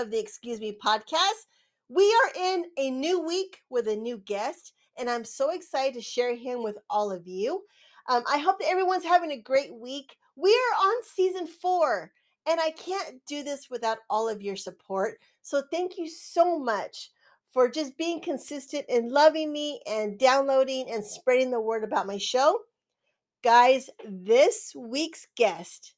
of the Excuse Me podcast. We are in a new week with a new guest, and I'm so excited to share him with all of you. Um, I hope that everyone's having a great week. We are on season four, and I can't do this without all of your support. So thank you so much for just being consistent in loving me and downloading and spreading the word about my show. Guys, this week's guest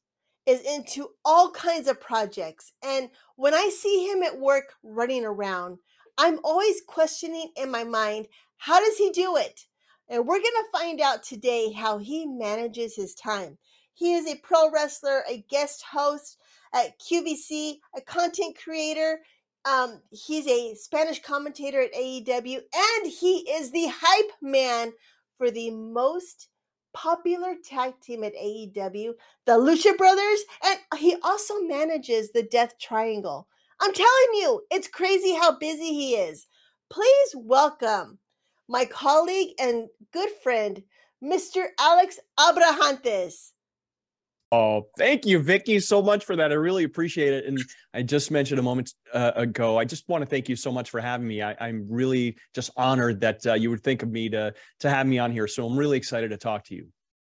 is into all kinds of projects. And when I see him at work running around, I'm always questioning in my mind, how does he do it? And we're going to find out today how he manages his time. He is a pro wrestler, a guest host at QVC, a content creator. Um, he's a Spanish commentator at AEW, and he is the hype man for the most popular tag team at AEW, the Lucha Brothers, and he also manages the Death Triangle. I'm telling you, it's crazy how busy he is. Please welcome my colleague and good friend, Mr. Alex Abrahantes. Oh, thank you, Vicki, so much for that. I really appreciate it. And I just mentioned a moment uh, ago. I just want to thank you so much for having me. I, am really just honored that uh, you would think of me to to have me on here. So I'm really excited to talk to you.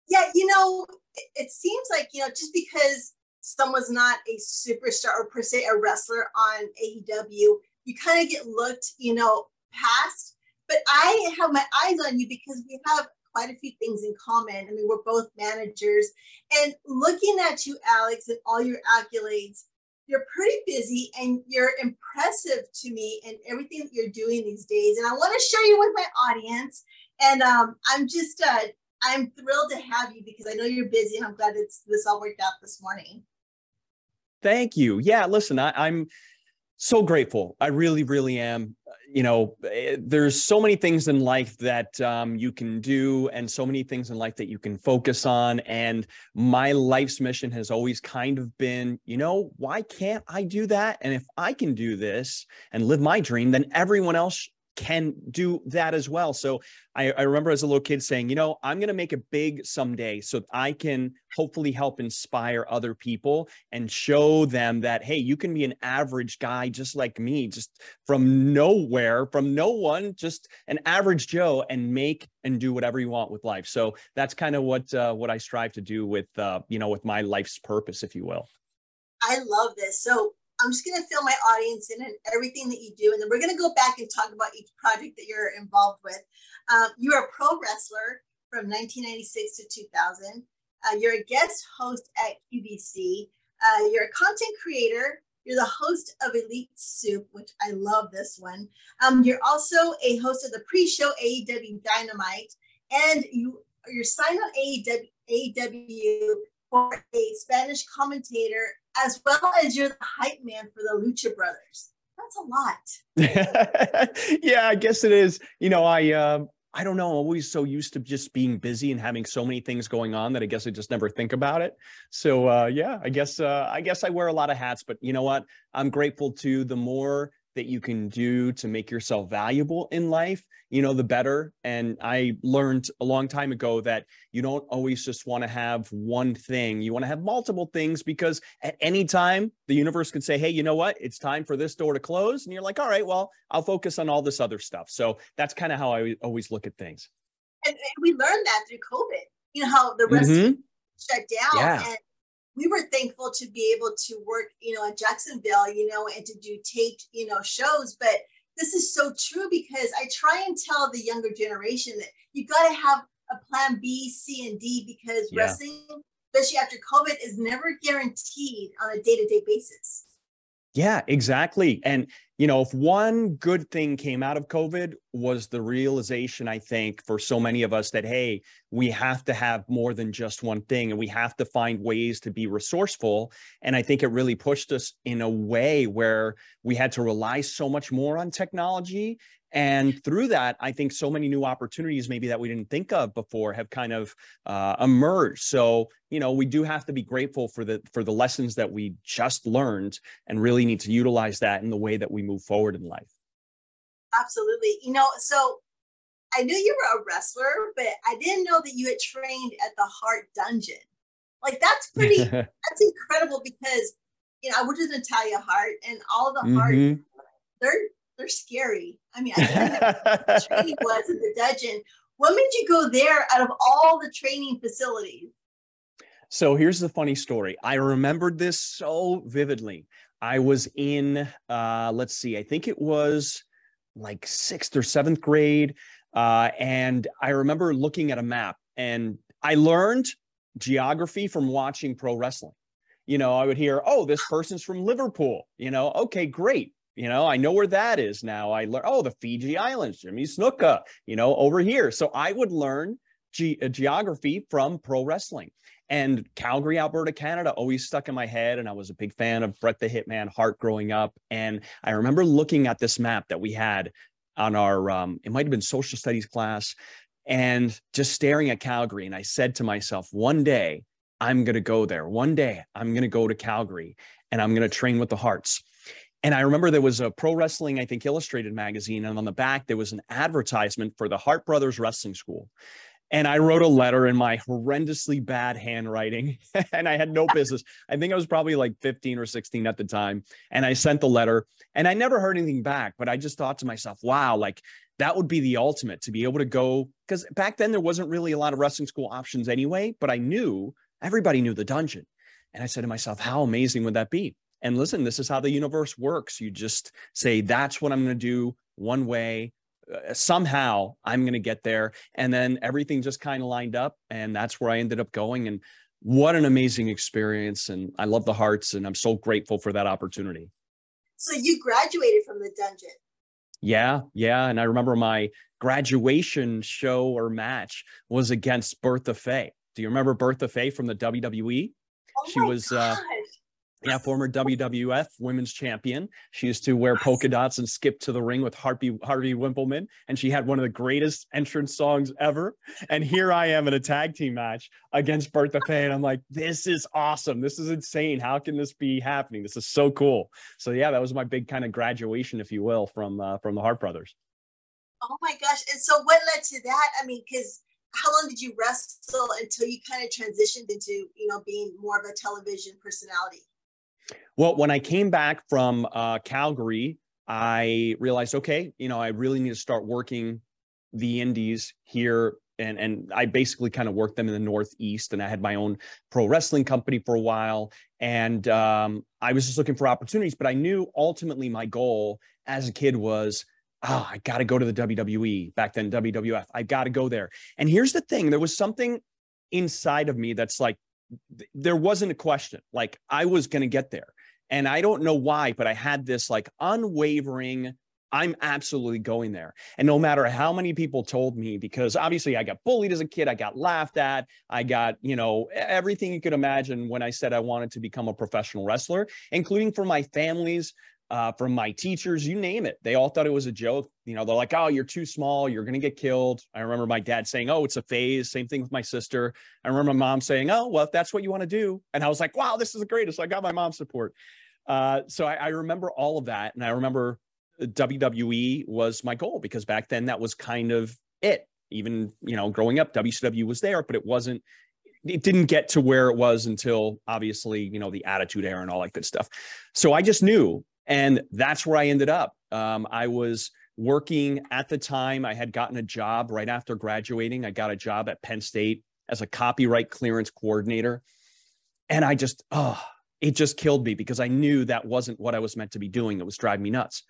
Yeah, you know, it, it seems like you know just because someone's not a superstar or per se a wrestler on AEW, you kind of get looked, you know, past. But I have my eyes on you because we have quite a few things in common. I mean, we're both managers. And looking at you, Alex, and all your accolades, you're pretty busy and you're impressive to me and everything that you're doing these days. And I want to share you with my audience. And um, I'm just, uh, I'm thrilled to have you because I know you're busy and I'm glad it's this all worked out this morning. Thank you. Yeah, listen, I, I'm so grateful. I really, really am you know, eh, there's so many things in life that um, you can do, and so many things in life that you can focus on. And my life's mission has always kind of been, you know, why can't I do that? And if I can do this and live my dream, then everyone else can do that as well. So I, I remember as a little kid saying, you know, I'm going to make it big someday so I can hopefully help inspire other people and show them that, hey, you can be an average guy just like me, just from nowhere, from no one, just an average Joe and make and do whatever you want with life. So that's kind of what, uh, what I strive to do with, uh, you know, with my life's purpose, if you will. I love this. So I'm just going to fill my audience in and everything that you do. And then we're going to go back and talk about each project that you're involved with. Um, you're a pro wrestler from 1996 to 2000. Uh, you're a guest host at QVC. Uh, you're a content creator. You're the host of Elite Soup, which I love this one. Um, you're also a host of the pre-show AEW Dynamite, and you you're signed on AEW, AEW for a Spanish commentator as well as you're the hype man for the Lucha Brothers. That's a lot. yeah, I guess it is. You know, I um I don't know. I'm always so used to just being busy and having so many things going on that I guess I just never think about it. So uh, yeah, I guess uh, I guess I wear a lot of hats, but you know what? I'm grateful to the more that you can do to make yourself valuable in life, you know, the better. And I learned a long time ago that you don't always just want to have one thing. You want to have multiple things because at any time the universe can say, hey, you know what? It's time for this door to close. And you're like, all right, well, I'll focus on all this other stuff. So that's kind of how I always look at things. And, we learned that through COVID. You know, how the rest mm-hmm. shut down. Yeah. And we were thankful to be able to work, you know, in Jacksonville, you know, and to do taped, you know, shows. But this is so true because I try and tell the younger generation that you got to have a plan B, C, and D because yeah. wrestling, especially after COVID, is never guaranteed on a day to day basis. Yeah, exactly. And, you know, if one good thing came out of COVID was the realization, I think, for so many of us that, hey, we have to have more than just one thing and we have to find ways to be resourceful. And I think it really pushed us in a way where we had to rely so much more on technology and through that i think so many new opportunities maybe that we didn't think of before have kind of uh, emerged. So you know we do have to be grateful for the for the lessons that we just learned and really need to utilize that in the way that we move forward in life. Absolutely. You know so i knew you were a wrestler but i didn't know that you had trained at the Hart dungeon. Like that's pretty, that's incredible because, you know, I went to Natalia Hart and all the mm-hmm. Hart, they're, they're scary. I mean, I think the training was in the dungeon. What made you go there out of all the training facilities? So here's the funny story. I remembered this so vividly. I was in, uh, let's see, I think it was like sixth or seventh grade. Uh, and I remember looking at a map and I learned geography from watching pro wrestling. You know, I would hear, oh, this person's from Liverpool. You know, okay, great. You know, I know where that is now. I learned, oh, the Fiji Islands, Jimmy Snuka, you know, over here. So I would learn ge- uh, geography from pro wrestling. And Calgary, Alberta, Canada always stuck in my head. And I was a big fan of Bret the Hitman Hart growing up. And I remember looking at this map that we had on our, um, it might have been social studies class, and just staring at Calgary. And I said to myself, one day I'm going to go there. One day I'm going to go to Calgary and I'm going to train with the Harts. And I remember there was a pro wrestling, I think, illustrated magazine. And on the back, there was an advertisement for the Hart Brothers Wrestling School. And I wrote a letter in my horrendously bad handwriting, and I had no business. I think I was probably like 15 or 16 at the time. And I sent the letter, and I never heard anything back. But I just thought to myself, wow, like that would be the ultimate to be able to go. Because back then, there wasn't really a lot of wrestling school options anyway. But I knew everybody knew the dungeon. And I said to myself, how amazing would that be? And listen, this is how the universe works. You just say, that's what I'm going to do one way uh, somehow I'm going to get there. And then everything just kind of lined up. And that's where I ended up going. And what an amazing experience. And I love the Harts. And I'm so grateful for that opportunity. So you graduated from the dungeon. Yeah. Yeah. And I remember my graduation show or match was against Bertha Faye. Do you remember Bertha Faye from the WWE? Oh she was uh, yeah, former WWF women's champion. She used to wear polka dots and skip to the ring with Harvey Harvey Wippleman, and she had one of the greatest entrance songs ever. And here I am in a tag team match against Bertha Faye, and I'm like, this is awesome. This is insane. How can this be happening? This is so cool. So yeah, that was my big kind of graduation, if you will, from uh, from the Hart brothers. Oh my gosh! And so, what led to that? I mean, because how long did you wrestle until you kind of transitioned into you know being more of a television personality? Well, when I came back from uh, Calgary, I realized, okay, you know, I really need to start working the indies here. And, and I basically kind of worked them in the Northeast, and I had my own pro wrestling company for a while. And um, I was just looking for opportunities, but I knew ultimately my goal as a kid was oh, I got to go to the WWE back then, WWF. I got to go there. And here's the thing there was something inside of me that's like, there wasn't a question. Like I was going to get there. And I don't know why, but I had this like unwavering, I'm absolutely going there. And no matter how many people told me, because obviously I got bullied as a kid, I got laughed at, I got, you know, everything you could imagine when I said I wanted to become a professional wrestler, including for my families, uh, from my teachers, you name it. They all thought it was a joke. You know, they're like, oh, you're too small. You're going to get killed. I remember my dad saying, oh, it's a phase. Same thing with my sister. I remember my mom saying, oh, well, if that's what you want to do. And I was like, wow, this is the greatest. I got my mom's support. Uh, so I, I remember all of that. And I remember WWE was my goal because back then that was kind of it. Even, you know, growing up, WCW was there, but it wasn't it didn't get to where it was until obviously you know the attitude era and all that good stuff so i just knew and that's where I ended up. Um, I was working at the time, I had gotten a job right after graduating. I got a job at Penn State as a copyright clearance coordinator. And I just, oh, it just killed me because I knew that wasn't what I was meant to be doing. It was driving me nuts.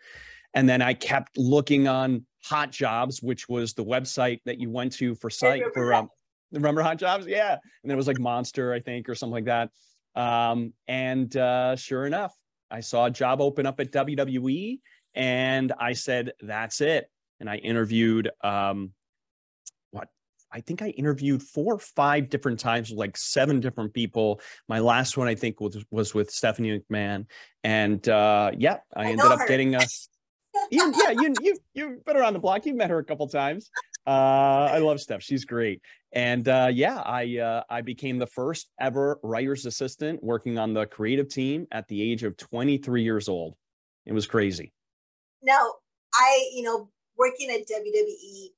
And then I kept looking on Hot Jobs, which was the website that you went to for site for um, remember Hot Jobs? Yeah. And it was like Monster, I think, or something like that. Um, and uh, sure enough, I saw a job open up at WWE and I said, that's it. And I interviewed, um, what? I think I interviewed four or five different times, like seven different people. My last one, I think, was, was with Stephanie McMahon. And uh, yeah, I, I ended up her. getting a. you, yeah, you, you, you've been around the block. You've met her a couple times. Uh, I love Steph. She's great. And uh, yeah, I uh, I became the first ever writer's assistant working on the creative team at the age of 23 years old. It was crazy. Now, I you know working at WWE,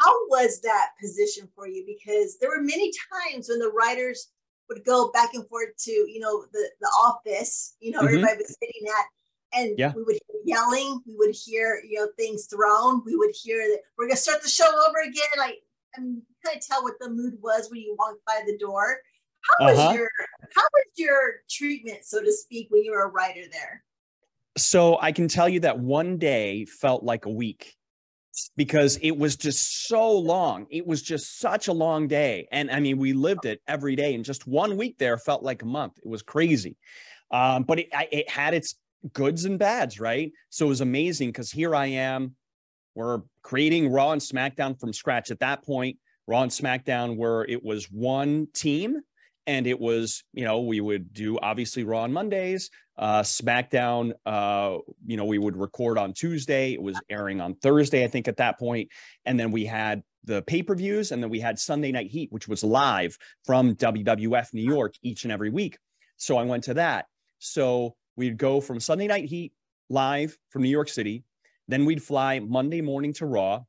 how was that position for you? Because there were many times when the writers would go back and forth to, you know, the, the office, you know, mm-hmm. everybody was sitting at, and yeah. we would hear yelling, we would hear, you know, things thrown, we would hear that we're gonna start the show over again. Like I mean, kind of tell what the mood was when you walked by the door. How was uh-huh. your how was your treatment, so to speak, when you were a writer there? So I can tell you that one day felt like a week because it was just so long. It was just such a long day. And I mean, we lived it every day. And just one week there felt like a month. It was crazy. Um, but it, it had its goods and bads, right? So it was amazing because here I am. We're creating Raw and SmackDown from scratch. At that point, Raw and SmackDown where it was one team and it was you know we would do obviously raw on mondays uh smackdown uh you know we would record on tuesday it was airing on thursday i think at that point and then we had the pay-per-views and then we had sunday night heat which was live from wwf new york each and every week so i went to that so we'd go from sunday night heat live from new york city then we'd fly monday morning to raw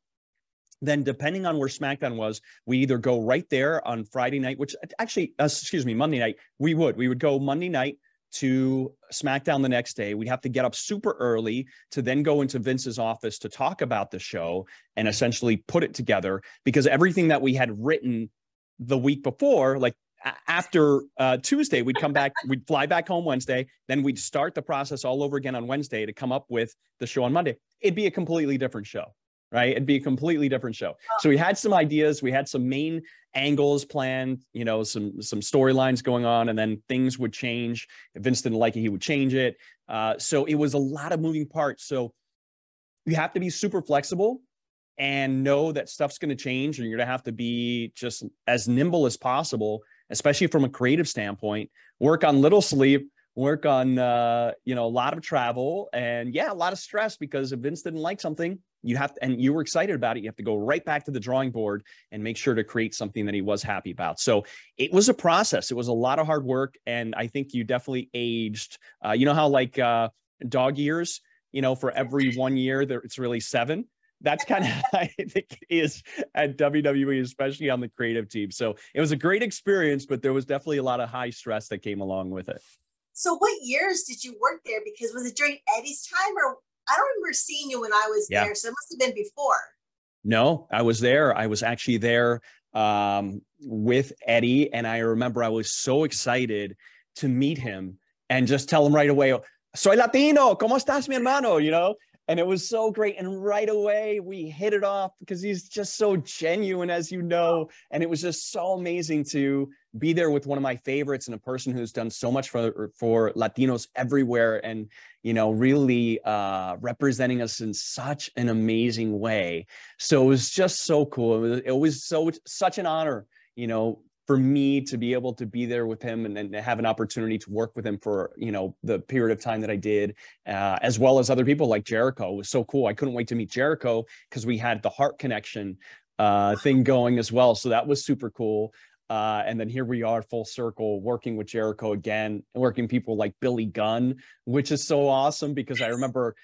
then depending on where SmackDown was, we either go right there on Friday night, which actually, uh, excuse me, Monday night, we would. We would go Monday night to SmackDown the next day. We'd have to get up super early to then go into Vince's office to talk about the show and essentially put it together because everything that we had written the week before, like after uh, Tuesday, we'd come back, we'd fly back home Wednesday, then we'd start the process all over again on Wednesday to come up with the show on Monday. It'd be a completely different show right? It'd be a completely different show. So we had some ideas, we had some main angles planned, you know, some some storylines going on, and then things would change. If Vince didn't like it, he would change it. Uh, so it was a lot of moving parts. So you have to be super flexible and know that stuff's going to change, and you're going to have to be just as nimble as possible, especially from a creative standpoint. Work on little sleep work on uh, you know a lot of travel and yeah a lot of stress because if vince didn't like something you have to, and you were excited about it you have to go right back to the drawing board and make sure to create something that he was happy about so it was a process it was a lot of hard work and i think you definitely aged uh, you know how like uh, dog years you know for every one year there it's really seven that's kind of I think it is at WWE, especially on the creative team. So it was a great experience, but there was definitely a lot of high stress that came along with it. So what years did you work there? Because was it during Eddie's time or I don't remember seeing you when I was yeah. there. So it must have been before. No, I was there. I was actually there um, with Eddie. And I remember I was so excited to meet him and just tell him right away, soy Latino, ¿cómo estás, mi hermano? You know, and it was so great. And right away we hit it off because he's just so genuine, as you know. And it was just so amazing to be there with one of my favorites and a person who's done so much for for Latinos everywhere and you know really uh, representing us in such an amazing way. So it was just so cool. It was, it was so such an honor, you know, for me to be able to be there with him and, and have an opportunity to work with him for you know the period of time that I did, uh, as well as other people like Jericho. It was so cool. I couldn't wait to meet Jericho because we had the Hart connection uh, thing going as well. So that was super cool. Uh, and then here we are full circle working with Jericho again, working people like Billy Gunn, which is so awesome because I remember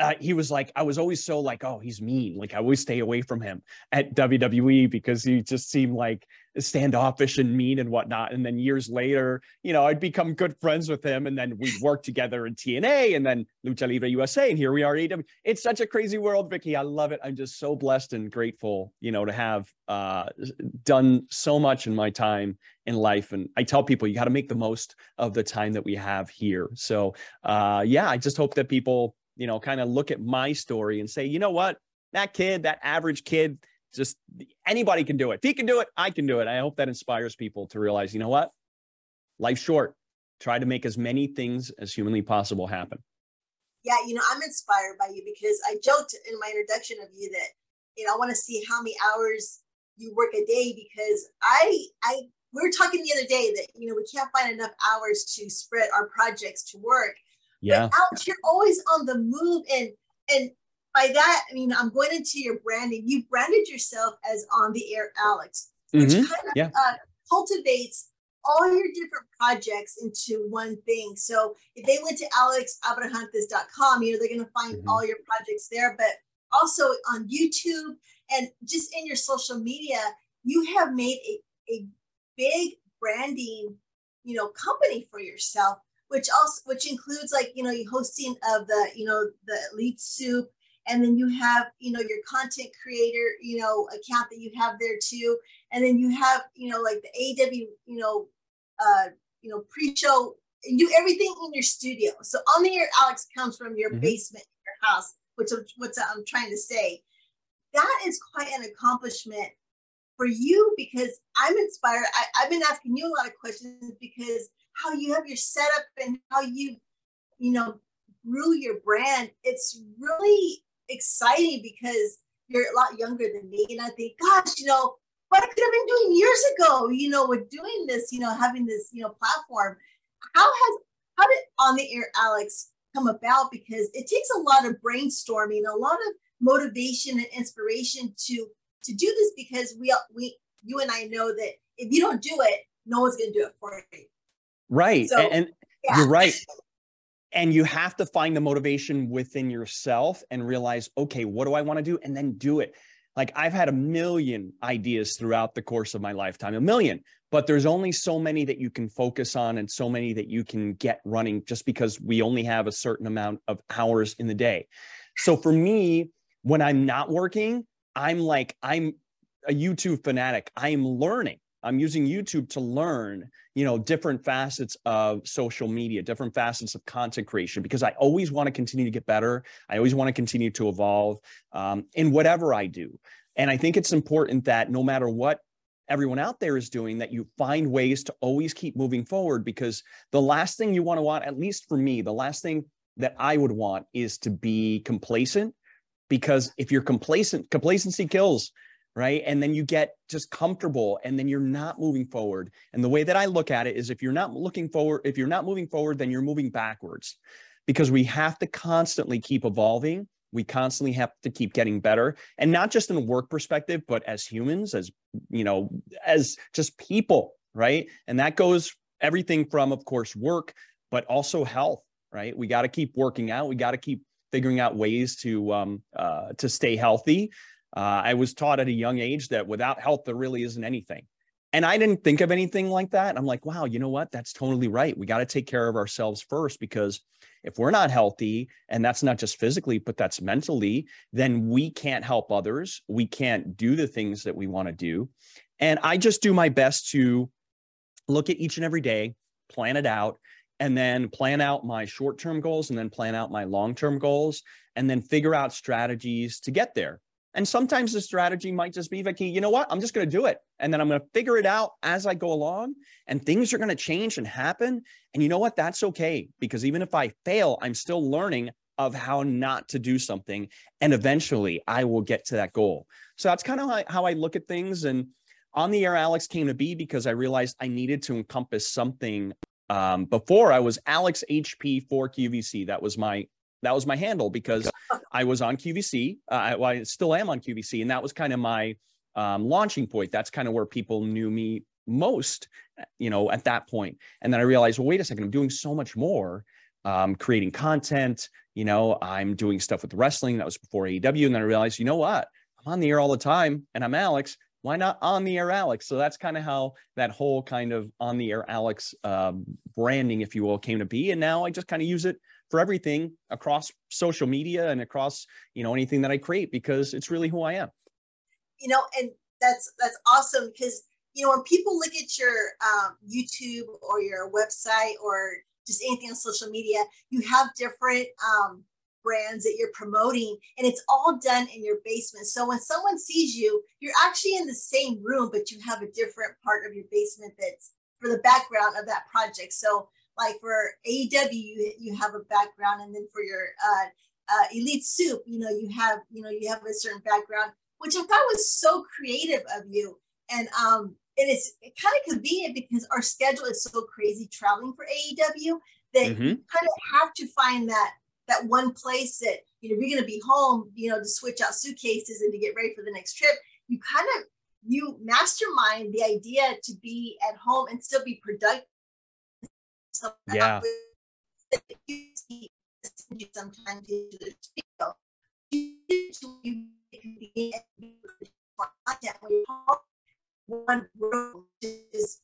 uh, he was like, I was always so like, oh, he's mean. Like I always stay away from him at WWE because he just seemed like standoffish and mean and whatnot. And then years later, you know, I'd become good friends with him, and then we'd work together in TNA, and then Lucha Libre USA, and here we are. AEW. It's such a crazy world, Vicky. I love it. I'm just so blessed and grateful, you know, to have uh, done so much in my time in life. And I tell people you got to make the most of the time that we have here. So, uh, yeah, I just hope that people you know, kind of look at my story and say, you know what, that kid, that average kid, just anybody can do it. If he can do it, I can do it. I hope that inspires people to realize, you know what, life's short. Try to make as many things as humanly possible happen. Yeah, you know, I'm inspired by you because I joked in my introduction of you that, you know, I want to see how many hours you work a day because I, I, we were talking the other day that, you know, we can't find enough hours to spread our projects to work yeah. But Alex, you're always on the move. And and by that, I mean, I'm going into your branding. You branded yourself as on the air Alex, which mm-hmm. kind of yeah. uh, cultivates all your different projects into one thing. So if they went to alexabrahantes.com, you know, they're going to find mm-hmm. all your projects there, but also on YouTube and just in your social media, you have made a, a big branding you know company for yourself which also which includes like you know you hosting of the you know the elite soup and then you have you know your content creator you know account that you have there too. And then you have you know like the AEW you know uh you know pre-show and do everything in your studio. So on the air alex comes from your mm-hmm. basement your house which what's i'm trying to say. That is quite an accomplishment for you because i'm inspired. I, i've been asking you a lot of questions because how you have your setup and how you you know grew your brand. It's really exciting because you're a lot younger than me. And I think, gosh, you know, what I could have been doing years ago, you know, with doing this, you know, having this, you know, platform. How has how did on the air Alex come about? Because it takes a lot of brainstorming, a lot of motivation and inspiration to to do this because we we you and I know that if you don't do it, no one's gonna do it for you. Right. So, and, and yeah. you're right and you have to find the motivation within yourself and realize okay what do i want to do? And then do it. Like i've had a million ideas throughout the course of my lifetime a million but there's only so many that you can focus on and so many that you can get running just because we only have a certain amount of hours in the day. So for me when i'm not working i'm like i'm a youtube fanatic. I'm learning I'm using YouTube to learn, you know, different facets of social media, different facets of content creation, because I always want to continue to get better. I always want to continue to evolve um, in whatever I do. And I think it's important that no matter what everyone out there is doing, that you find ways to always keep moving forward, because the last thing you want to want, at least for me, the last thing that I would want is to be complacent. Because if you're complacent, complacency kills right? And then you get just comfortable and then you're not moving forward. And the way that I look at it is if you're not looking forward, if you're not moving forward, then you're moving backwards because we have to constantly keep evolving. We constantly have to keep getting better and not just in a work perspective, but as humans, as, you know, as just people, right? And that goes everything from, of course, work, but also health, right? We got to keep working out. We got to keep figuring out ways to um, uh, to stay healthy uh, I was taught at a young age that without health, there really isn't anything. And I didn't think of anything like that. I'm like, wow, you know what? That's totally right. We got to take care of ourselves first because if we're not healthy, and that's not just physically, but that's mentally, then we can't help others. We can't do the things that we want to do. And I just do my best to look at each and every day, plan it out, and then plan out my short term goals and then plan out my long term goals, and then figure out strategies to get there. And sometimes the strategy might just be, Vicky, you know what? I'm just going to do it. And then I'm going to figure it out as I go along. And things are going to change and happen. And you know what? That's okay. Because even if I fail, I'm still learning of how not to do something. And eventually I will get to that goal. So that's kind of how I look at things. And on the air, Alex came to be because I realized I needed to encompass something. Um, before I was Alex HP for QVC. That was my that was my handle because I was on QVC. Uh, I, well, I still am on QVC, and that was kind of my um, launching point. That's kind of where people knew me most, you know, at that point. And then I realized, well, wait a second, I'm doing so much more. Um, creating content, you know, I'm doing stuff with wrestling. That was before AEW, and then I realized, you know what, I'm on the air all the time, and I'm Alex. Why not on the air Alex? So that's kind of how that whole kind of on the air Alex um, branding, if you will, came to be. And now I just kind of use it for everything across social media and across you know anything that i create because it's really who i am. You know and that's that's awesome because you know when people look at your um, youtube or your website or just anything on social media you have different um, brands that you're promoting and it's all done in your basement. So when someone sees you you're actually in the same room but you have a different part of your basement that's for the background of that project. So like for AEW, you, you have a background, and then for your uh, uh, Elite Soup, you know, you have you know you have a certain background, which I thought was so creative of you, and um, and it's kind of convenient because our schedule is so crazy traveling for AEW that mm-hmm. you kind of have to find that that one place that you know you're going to be home, you know, to switch out suitcases and to get ready for the next trip. You kind of you mastermind the idea to be at home and still be productive yeah. sometimes into one room is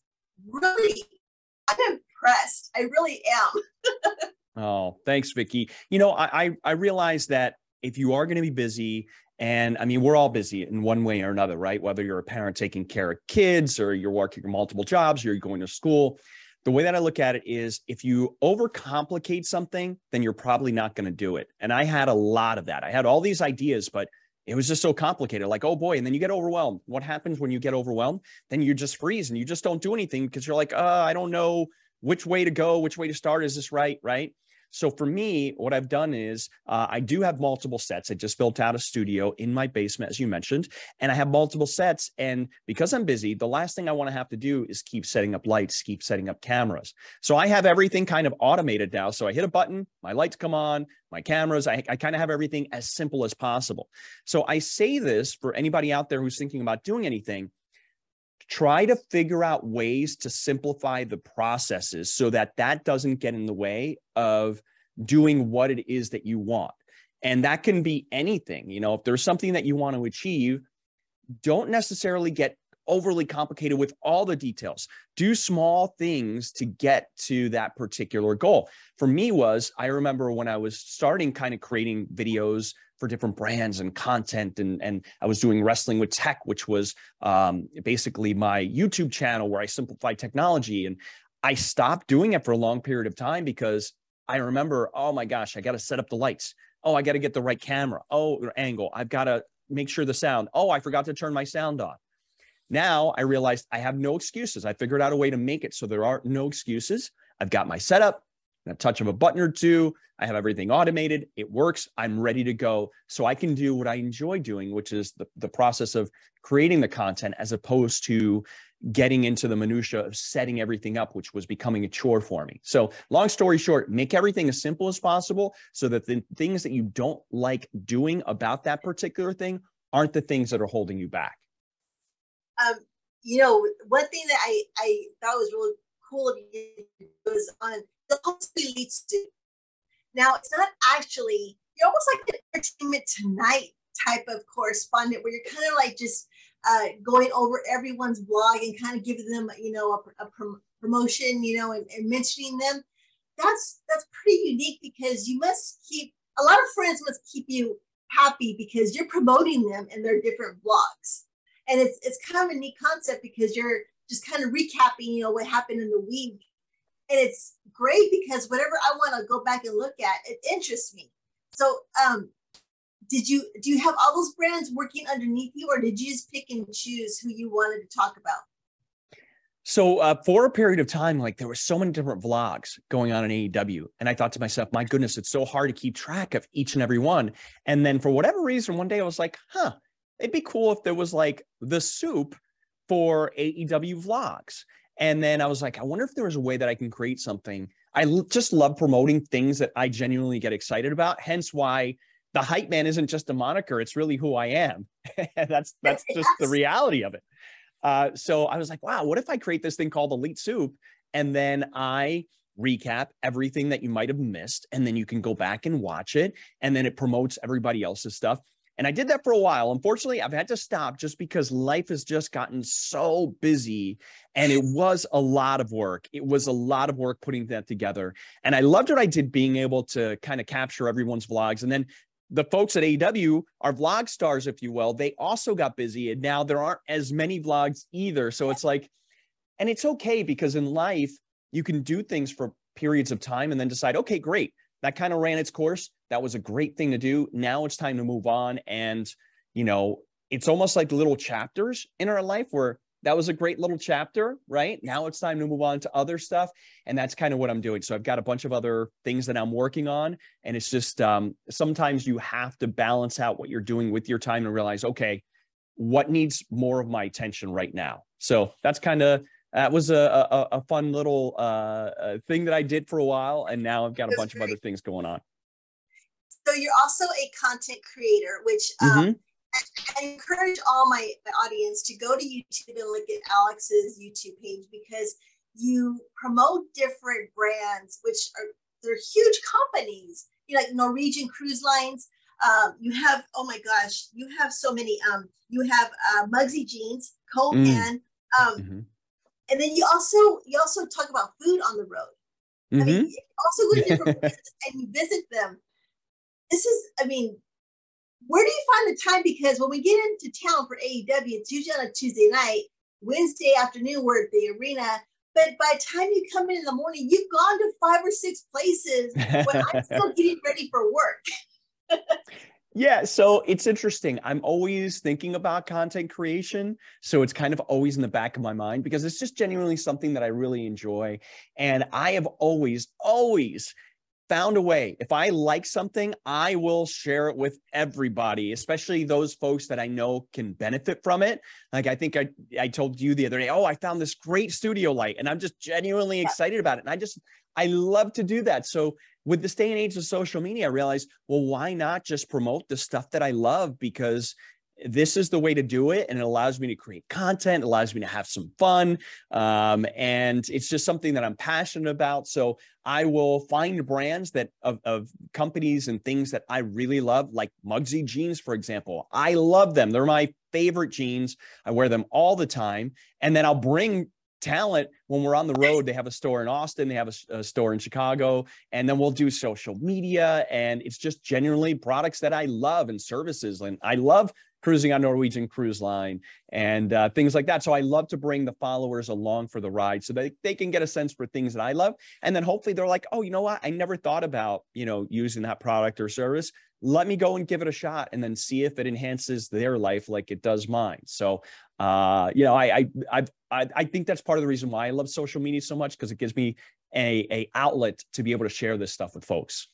really I'm impressed. I really am. oh, thanks, Vicki. You know, I I, I realize that if you are going to be busy and I mean, we're all busy in one way or another, right? Whether you're a parent taking care of kids or you're working multiple jobs, or you're going to school. The way that I look at it is if you overcomplicate something, then you're probably not going to do it. And I had a lot of that. I had all these ideas, but it was just so complicated. Like, oh boy. And then you get overwhelmed. What happens when you get overwhelmed? Then you just freeze and you just don't do anything because you're like, uh, I don't know which way to go, which way to start. Is this right? Right. So for me, what I've done is uh, I do have multiple sets. I just built out a studio in my basement, as you mentioned, and I have multiple sets. And because I'm busy, the last thing I want to have to do is keep setting up lights, keep setting up cameras. So I have everything kind of automated now. So I hit a button, my lights come on, my cameras, I, I kind of have everything as simple as possible. So I say this for anybody out there who's thinking about doing anything try to figure out ways to simplify the processes so that that doesn't get in the way of doing what it is that you want. And that can be anything you know if there's something that you want to achieve don't necessarily get overly complicated with all the details. Do small things to get to that particular goal. For me was i remember when i was starting kind of creating videos for different brands and content. And, and I was doing Wrestling with Tech, which was um, basically my YouTube channel where I simplified technology. And I stopped doing it for a long period of time because I remember, oh my gosh, I got to set up the lights. Oh, I got to get the right camera. Oh, angle. I've got to make sure the sound. Oh, I forgot to turn my sound on. Now I realized I have no excuses. I figured out a way to make it so there are no excuses. I've got my setup a touch of a button or two. I have everything automated. It works. I'm ready to go. So I can do what I enjoy doing, which is the, the process of creating the content as opposed to getting into the minutia of setting everything up, which was becoming a chore for me. So long story short, make everything as simple as possible so that the things that you don't like doing about that particular thing aren't the things that are holding you back. Um, you know, one thing that I, I thought was really cool of you was on supposedly leads to. Now, it's not actually, you're almost like an entertainment tonight type of correspondent where you're kind of like just uh, going over everyone's blog and kind of giving them, you know, a, a prom- promotion, you know, and, and mentioning them. That's that's pretty unique because you must keep a lot of friends must keep you happy because you're promoting them in their different blogs. And it's it's kind of a neat concept because you're just kind of recapping, you know, what happened in the week and it's great because whatever I want to go back and look at, it interests me. So, um, did you do you have all those brands working underneath you, or did you just pick and choose who you wanted to talk about? So uh, for a period of time, like there were so many different vlogs going on in AEW, and I thought to myself, "My goodness, it's so hard to keep track of each and every one." And then for whatever reason, one day I was like, "Huh, it'd be cool if there was like the soup for AEW vlogs." And then I was like, I wonder if there was a way that I can create something. I l- just love promoting things that I genuinely get excited about. Hence why the hype man isn't just a moniker; it's really who I am. that's that's just the reality of it. Uh, so I was like, wow, what if I create this thing called Elite Soup, and then I recap everything that you might have missed, and then you can go back and watch it, and then it promotes everybody else's stuff. And I did that for a while. Unfortunately, I've had to stop just because life has just gotten so busy and it was a lot of work. It was a lot of work putting that together. And I loved what I did being able to kind of capture everyone's vlogs. And then the folks at AEW are vlog stars, if you will. They also got busy and now there aren't as many vlogs either. So it's like, and it's okay because in life, you can do things for periods of time and then decide, okay, great that kind of ran its course. That was a great thing to do. Now it's time to move on. And, you know, it's almost like little chapters in our life where that was a great little chapter, right? Now it's time to move on to other stuff. And that's kind of what I'm doing. So I've got a bunch of other things that I'm working on. And it's just um, sometimes you have to balance out what you're doing with your time and realize, okay, what needs more of my attention right now? So that's kind of that was a, a, a fun little uh, uh, thing that I did for a while, and now I've got a bunch of other things going on. So you're also a content creator, which um, mm-hmm. I, I, encourage all my, my audience to go to YouTube and look at Alex's YouTube page because you promote different brands, which are they're huge companies. You know, like Norwegian Cruise Lines. Um, you have oh my gosh, you have so many. Um, you have uh, Mugsy Jeans, Cold mm. Um, mm-hmm and then you also you also talk about food on the road Mm-hmm. I mean, mm-hmm. also go to different places and you visit them. This is, I mean, where do you find the time? Because when we get into town for AEW, it's usually on a Tuesday night. Wednesday afternoon, we're at the arena. But by the time you come in in the morning, you've gone to five or six places when I'm still getting ready for work. Yeah, so it's interesting. I'm always thinking about content creation. So it's kind of always in the back of my mind because it's just genuinely something that I really enjoy. And I have always, always found a way. If I like something, I will share it with everybody, especially those folks that I know can benefit from it. Like I think I, I told you the other day, oh, I found this great studio light and I'm just genuinely excited about it. And I just, I love to do that. So with this day and age of social media, I realized, well, why not just promote the stuff that I love? Because this is the way to do it. And it allows me to create content, it allows me to have some fun. Um, and it's just something that I'm passionate about. So I will find brands that of, of companies and things that I really love, like Mugsy jeans, for example. I love them. They're my favorite jeans. I wear them all the time. And then I'll bring talent when we're on the road they have a store in austin they have a, a, store in chicago and then we'll do social media and it's just genuinely products that i love and services and i love cruising on norwegian cruise line and uh, things like that. So i love to bring the followers along for the ride so they, they can get a sense for things that i love. And then hopefully they're like oh you know what? I never thought about you know using that product or service. Let me go and give it a shot and then see if it enhances their life like it does mine. So uh, you know, I, I, I, I think that's part of the reason why I love social media so much because it gives me a, a outlet to be able to share this stuff with folks.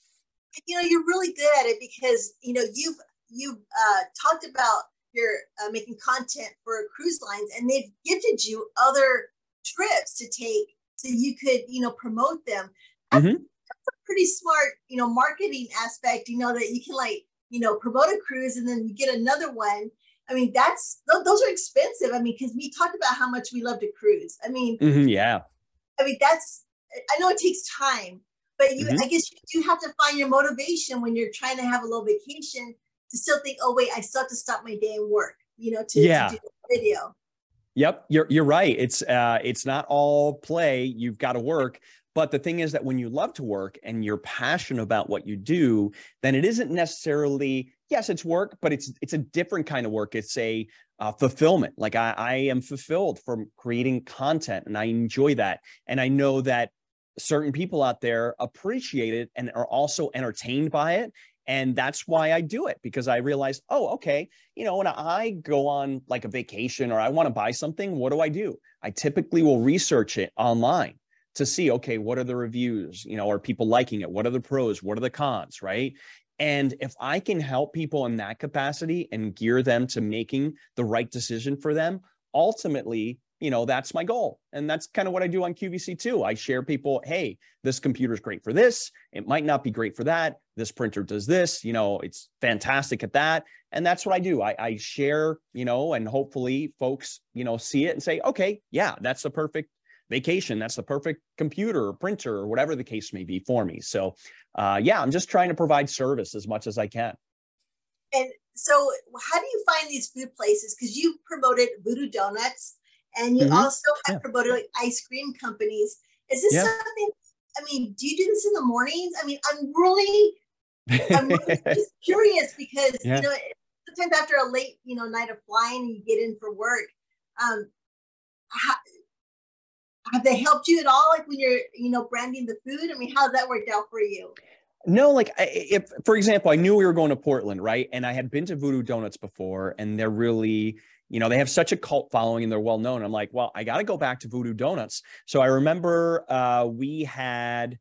You know, you're really good at it because you know you've you've uh, talked about your uh, making content for cruise lines, and they've gifted you other trips to take so you could you know promote them. That's, mm-hmm. that's a pretty smart you know marketing aspect. You know that you can like you know promote a cruise and then you get another one I mean, that's those are expensive. I mean, because we talked about how much we love to cruise. I mean, mm-hmm, yeah. I mean, that's I know it takes time, but you mm-hmm. I guess you do have to find your motivation when you're trying to have a little vacation to still think, oh wait, I still have to stop my day and work, you know, to, yeah. to do the video. Yep, you're you're right. It's uh it's not all play. You've got to work. But the thing is that when you love to work and you're passionate about what you do, then it isn't necessarily yes, it's work, but it's it's a different kind of work. It's a uh, fulfillment. Like I, I am fulfilled from creating content, and I enjoy that. And I know that certain people out there appreciate it and are also entertained by it. And that's why I do it because I realized, oh, okay, you know, when I go on like a vacation or I want to buy something, what do I do? I typically will research it online to see, okay, what are the reviews? You know, are people liking it? What are the pros? What are the cons? Right. And if I can help people in that capacity and gear them to making the right decision for them, ultimately, you know, that's my goal. And that's kind of what I do on QVC too. I share people, hey, this computer is great for this. It might not be great for that. This printer does this, you know, it's fantastic at that. And that's what I do. I, I share, you know, and hopefully folks, you know, see it and say, okay, yeah, that's the perfect vacation. That's the perfect computer or printer or whatever the case may be for me. So, uh, yeah, I'm just trying to provide service as much as I can. And so, how do you find these food places? Because you promoted Voodoo Donuts and you mm-hmm. also have yeah. promoted ice cream companies. Is this yeah. something? I mean, do you do this in the mornings? I mean, I'm really, I'm really just curious because yeah. you know sometimes after a late you know night of flying and you get in for work, um, how, have they helped you at all like when you're you know branding the food? I mean how's that worked out for you? No like if for example i knew we were going to portland right? And i had been to voodoo donuts before and they're really you know they have such a cult following and they're well known. I'm like well i got to go back to voodoo donuts. So i remember uh, we had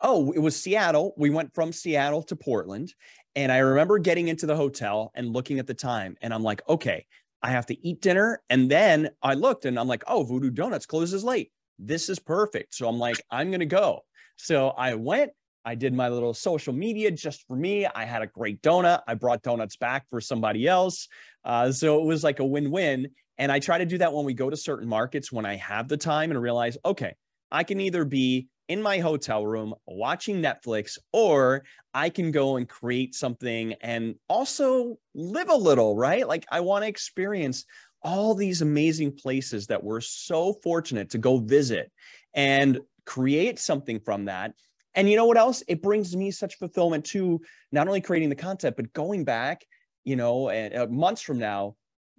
oh it was seattle. We went from seattle to portland and i remember getting into the hotel and looking at the time and i'm like okay i have to eat dinner. And then i looked and i'm like oh voodoo donuts closes late this is perfect. So I'm like, I'm going to go. So I went, I did my little social media just for me. I had a great donut. I brought donuts back for somebody else. Uh, so it was like a win win. And I try to do that when we go to certain markets when I have the time and realize, okay, I can either be in my hotel room watching Netflix, or I can go and create something and also live a little, right? Like I want to experience all these amazing places that we're so fortunate to go visit. And create something from that. And you know what else? It brings me such fulfillment to not only creating the content, but going back, you know, and uh, months from now,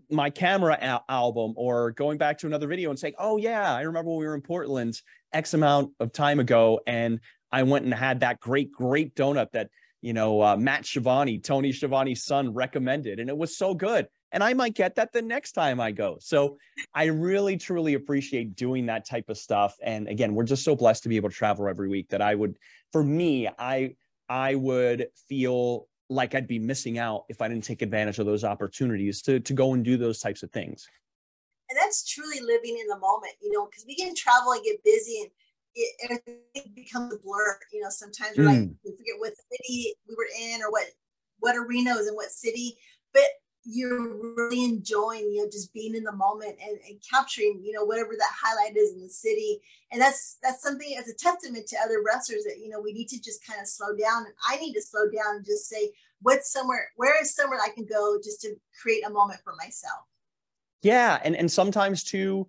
my camera al- album or going back to another video and saying, oh, yeah, I remember when we were in Portland X amount of time ago. And I went and had that great, great donut that, you know, uh, Matt Schiavone, Tony Schiavone's son, recommended. And it was so good. And I might get that the next time I go. So I really, truly appreciate doing that type of stuff. And again, we're just so blessed to be able to travel every week that I would, for me, I, I would feel like I'd be missing out if I didn't take advantage of those opportunities to, to go and do those types of things. And that's truly living in the moment, you know, because we can travel and get busy and it, everything becomes a blur. You know, sometimes we're mm. like, we forget what city we were in or what what arena was in what city, but you're really enjoying, you know, just being in the moment and, and capturing, you know, whatever that highlight is in the city. And that's that's something as a testament to other wrestlers that, you know, we need to just kind of slow down. And I need to slow down and just say, what's somewhere, where is somewhere I can go just to create a moment for myself. Yeah. And and sometimes too,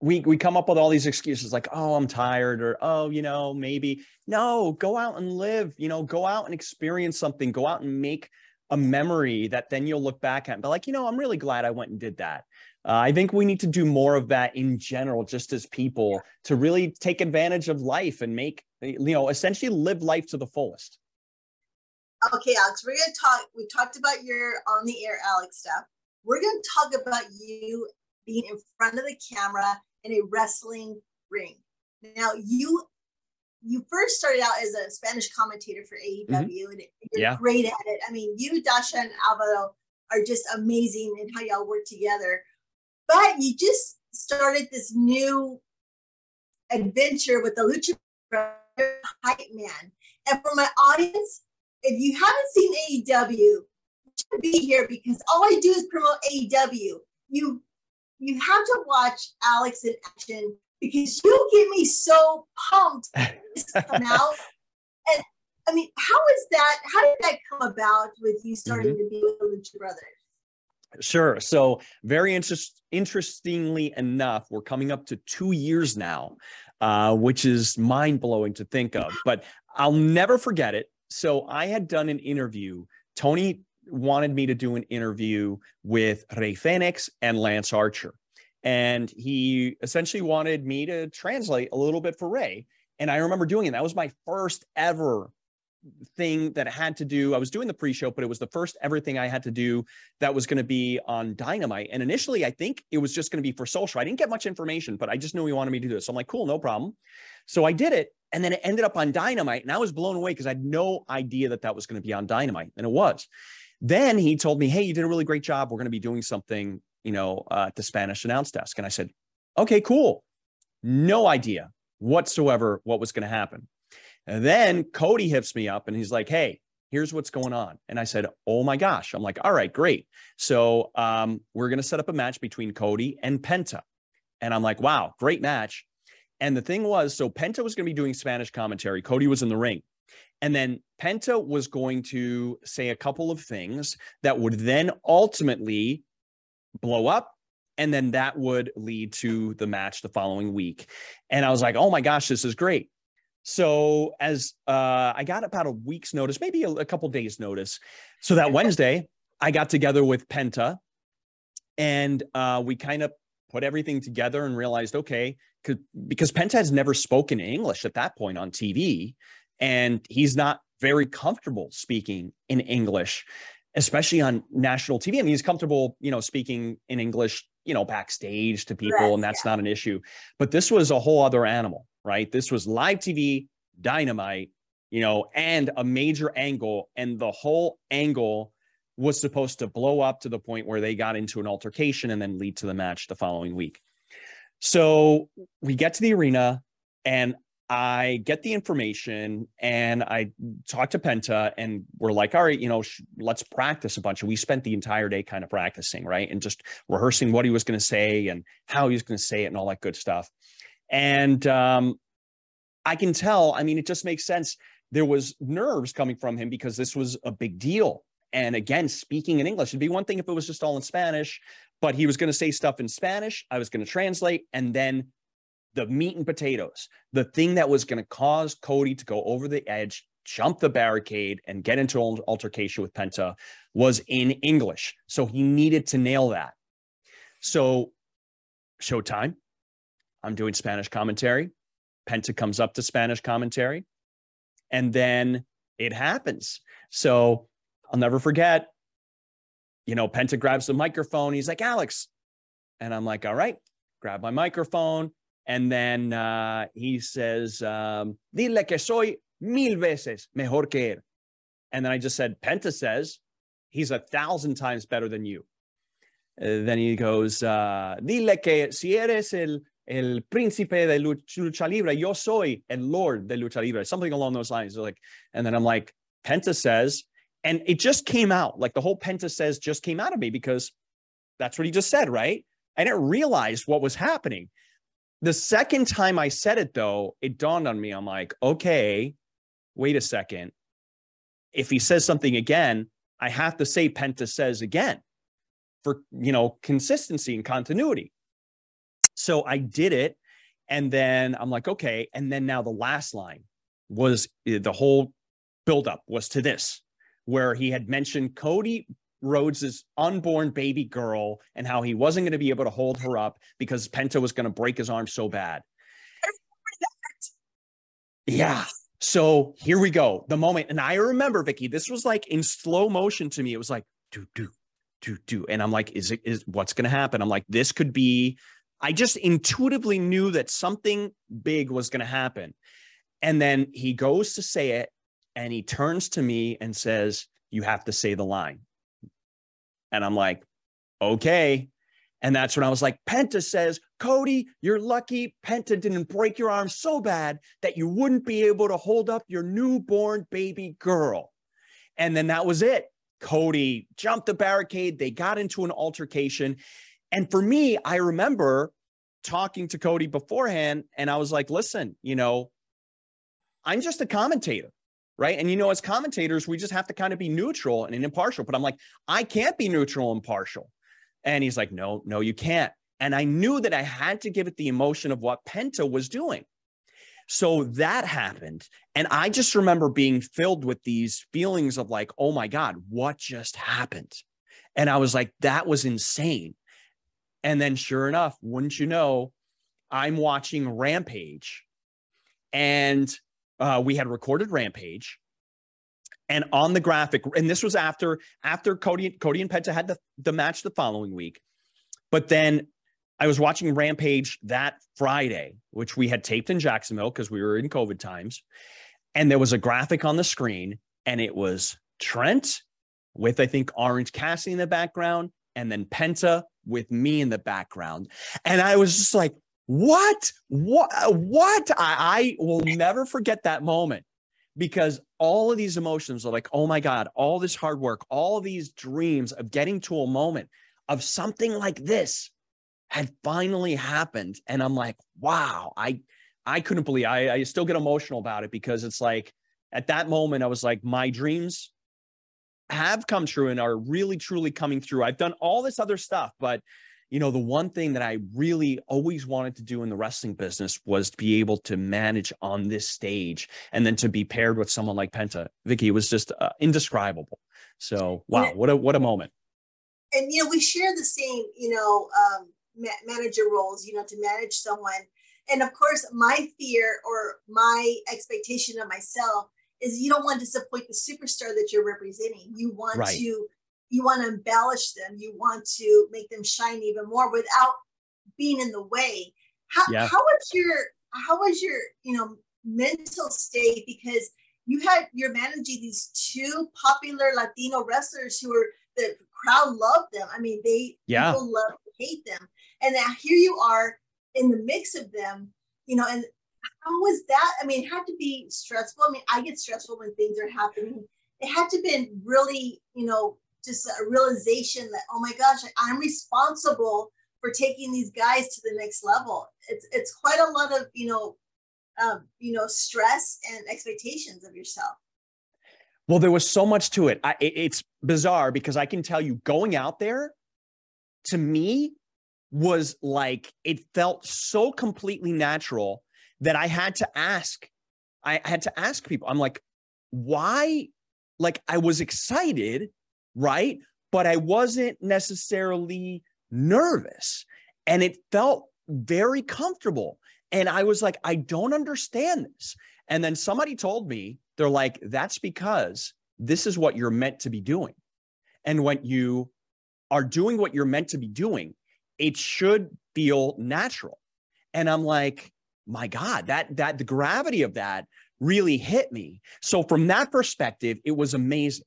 we we come up with all these excuses like oh i'm tired or oh you know maybe no go out and live you know go out and experience something go out and make a memory that then you'll look back at and be like you know i'm really glad i went and did that. Uh, i think we need to do more of that in general just as people to really take advantage of life and make you know essentially live life to the fullest. Okay alex we're going to talk we talked about your on the air alex stuff. We're going to talk about you being in front of the camera in a wrestling ring. Now you you first started out as a Spanish commentator for AEW mm-hmm. and you're yeah. great at it. I mean, you, Dasha, and Alvaro are just amazing in how y'all work together. But you just started this new adventure with the Lucha Hype Man. And for my audience, if you haven't seen AEW, you should be here because all I do is promote AEW. You you have to watch Alex in action because you get me so pumped now. And I mean, how is that? How did that come about with you starting mm-hmm. to be with the Lucha Brothers? Sure. So, very interest, interestingly enough, we're coming up to two years now, uh, which is mind blowing to think of. But I'll never forget it. So, I had done an interview. Tony wanted me to do an interview with Rey Fenix and Lance Archer. And he essentially wanted me to translate a little bit for Rey. And I remember doing it. That was my first ever thing that I had to do. I was doing the pre-show, but it was the first everything I had to do that was going to be on Dynamite. And initially, I think it was just going to be for social. I didn't get much information, but I just knew he wanted me to do this. So I'm like, cool, no problem. So I did it, and then it ended up on Dynamite, and I was blown away because I had no idea that that was going to be on Dynamite, and it was. Then he told me, Hey, you did a really great job. We're going to be doing something, you know, uh, at the Spanish announce desk. And I said, Okay, cool. No idea whatsoever what was going to happen. And then Cody hits me up and he's like, Hey, here's what's going on. And I said, Oh my gosh. I'm like, All right, great. So um, we're going to set up a match between Cody and Penta. And I'm like, Wow, great match. And the thing was, so Penta was going to be doing Spanish commentary. Cody was in the ring. And then Penta was going to say a couple of things that would then ultimately blow up. And then that would lead to the match the following week. And I was like, oh my gosh, this is great. So as uh, I got about a week's notice, maybe a, a couple days notice. So that Wednesday, I got together with Penta and uh, we kind of put everything together and realized, okay, because Penta has never spoken English at that point on TV and he's not very comfortable speaking in English, especially on national TV. I mean, he's comfortable, you know, speaking in English, you know, backstage to people, right, and that's yeah. not an issue. But this was a whole other animal, right? This was live TV, dynamite, you know, and a major angle, and the whole angle was supposed to blow up to the point where they got into an altercation and then lead to the match the following week. So we get to the arena, and I get the information and I talk to Penta and we're like, all right, you know, sh- let's practice a bunch. And we spent the entire day kind of practicing, right? And just rehearsing what he was going to say and how he was going to say it and all that good stuff. And um, I can tell, I mean, it just makes sense. There was nerves coming from him because this was a big deal. And again, speaking in English, it'd be one thing if it was just all in Spanish, but he was going to say stuff in Spanish. I was going to translate and then the meat and potatoes, the thing that was going to cause Cody to go over the edge, jump the barricade, and get into an altercation with Penta was in English. So he needed to nail that. So, showtime. I'm doing Spanish commentary. Penta comes up to Spanish commentary. And then it happens. So I'll never forget, you know, Penta grabs the microphone. He's like, Alex. And I'm like, all right, grab my microphone. And then uh, he says, um, dile que soy mil veces mejor que él. And then I just said, Penta says, he's a thousand times better than you. Uh, then he goes, uh, dile que si eres el, el príncipe de lucha libre, yo soy el lord de lucha libre, something along those lines. Like, and then I'm like, Penta says, and it just came out, like the whole Penta says just came out of me because that's what he just said, right? I didn't realize what was happening. The second time I said it, though, it dawned on me. I'm like, okay, wait a second. If he says something again, I have to say Penta says again for, you know, consistency and continuity. So I did it. And then I'm like, okay. And then now the last line was eh, the whole buildup was to this, where he had mentioned Cody Rhodes's unborn baby girl and how he wasn't going to be able to hold her up because Penta was going to break his arm so bad. Yeah. So here we go. The moment. And I remember, Vicky, this was like in slow motion to me. It was like, do, do, do, do. And I'm like, is it, is what's going to happen? I'm like, this could be, I just intuitively knew that something big was going to happen. And then he goes to say it and he turns to me and says, You have to say the line. And I'm like, Okay. And that's when I was like, Penta says, Cody, you're lucky Penta didn't break your arm so bad that you wouldn't be able to hold up your newborn baby girl. And then that was it. Cody jumped the barricade. They got into an altercation. And for me, I remember talking to Cody beforehand, and I was like, listen, you know, I'm just a commentator right? And you know, as commentators, we just have to kind of be neutral and impartial. But I'm like, I can't be neutral and impartial. And he's like, no, no, you can't. And I knew that I had to give it the emotion of what Penta was doing. So that happened. And I just remember being filled with these feelings of like, oh my God, what just happened? And I was like, that was insane. And then sure enough, wouldn't you know, I'm watching Rampage and uh, we had recorded Rampage, and on the graphic, and this was after after Cody Cody and Penta had the the match the following week, but then I was watching Rampage that Friday, which we had taped in Jacksonville because we were in COVID times, and there was a graphic on the screen, and it was Trent with I think Orange Cassidy in the background, and then Penta with me in the background, and I was just like, what? What? What? I, I will never forget that moment because all of these emotions are like, oh my God, all this hard work, all these dreams of getting to a moment of something like this had finally happened. And I'm like, wow, I I couldn't believe I, I still get emotional about it because it's like at that moment, I was like, my dreams have come true and are really truly coming through. I've done all this other stuff, but you know, the one thing that I really always wanted to do in the wrestling business was to be able to manage on this stage and then to be paired with someone like Penta. Vicky was just uh, indescribable. So, wow, what a what a moment. And you know, we share the same, you know, um, ma- manager roles, you know, to manage someone. And of course, my fear or my expectation of myself is you don't want to disappoint the superstar that you're representing. You want right. to you want to embellish them you want to make them shine even more without being in the way. How, yeah. how was your how was your you know mental state? Because you had you're managing these two popular latino wrestlers who were the crowd loved them. I mean they yeah. people love hate them. And now here you are in the mix of them you know and how was that? I mean it had to be stressful. I mean i get stressful when things are happening. It had to been really you know just a realization that oh my gosh i'm responsible for taking these guys to the next level it's it's quite a lot of you know um, you know stress and expectations of yourself well there was so much to it I, it's bizarre because i can tell you going out there to me was like it felt so completely natural that I had to ask. I had to ask people. I'm like, why? Like I was excited, right? But I wasn't necessarily nervous. And it felt very comfortable. And I was like, I don't understand this. And then somebody told me, they're like, that's because this is what you're meant to be doing. And when you are doing what you're meant to be doing, it should feel natural. And I'm like, my God, that that the gravity of that really hit me. So from that perspective, it was amazing.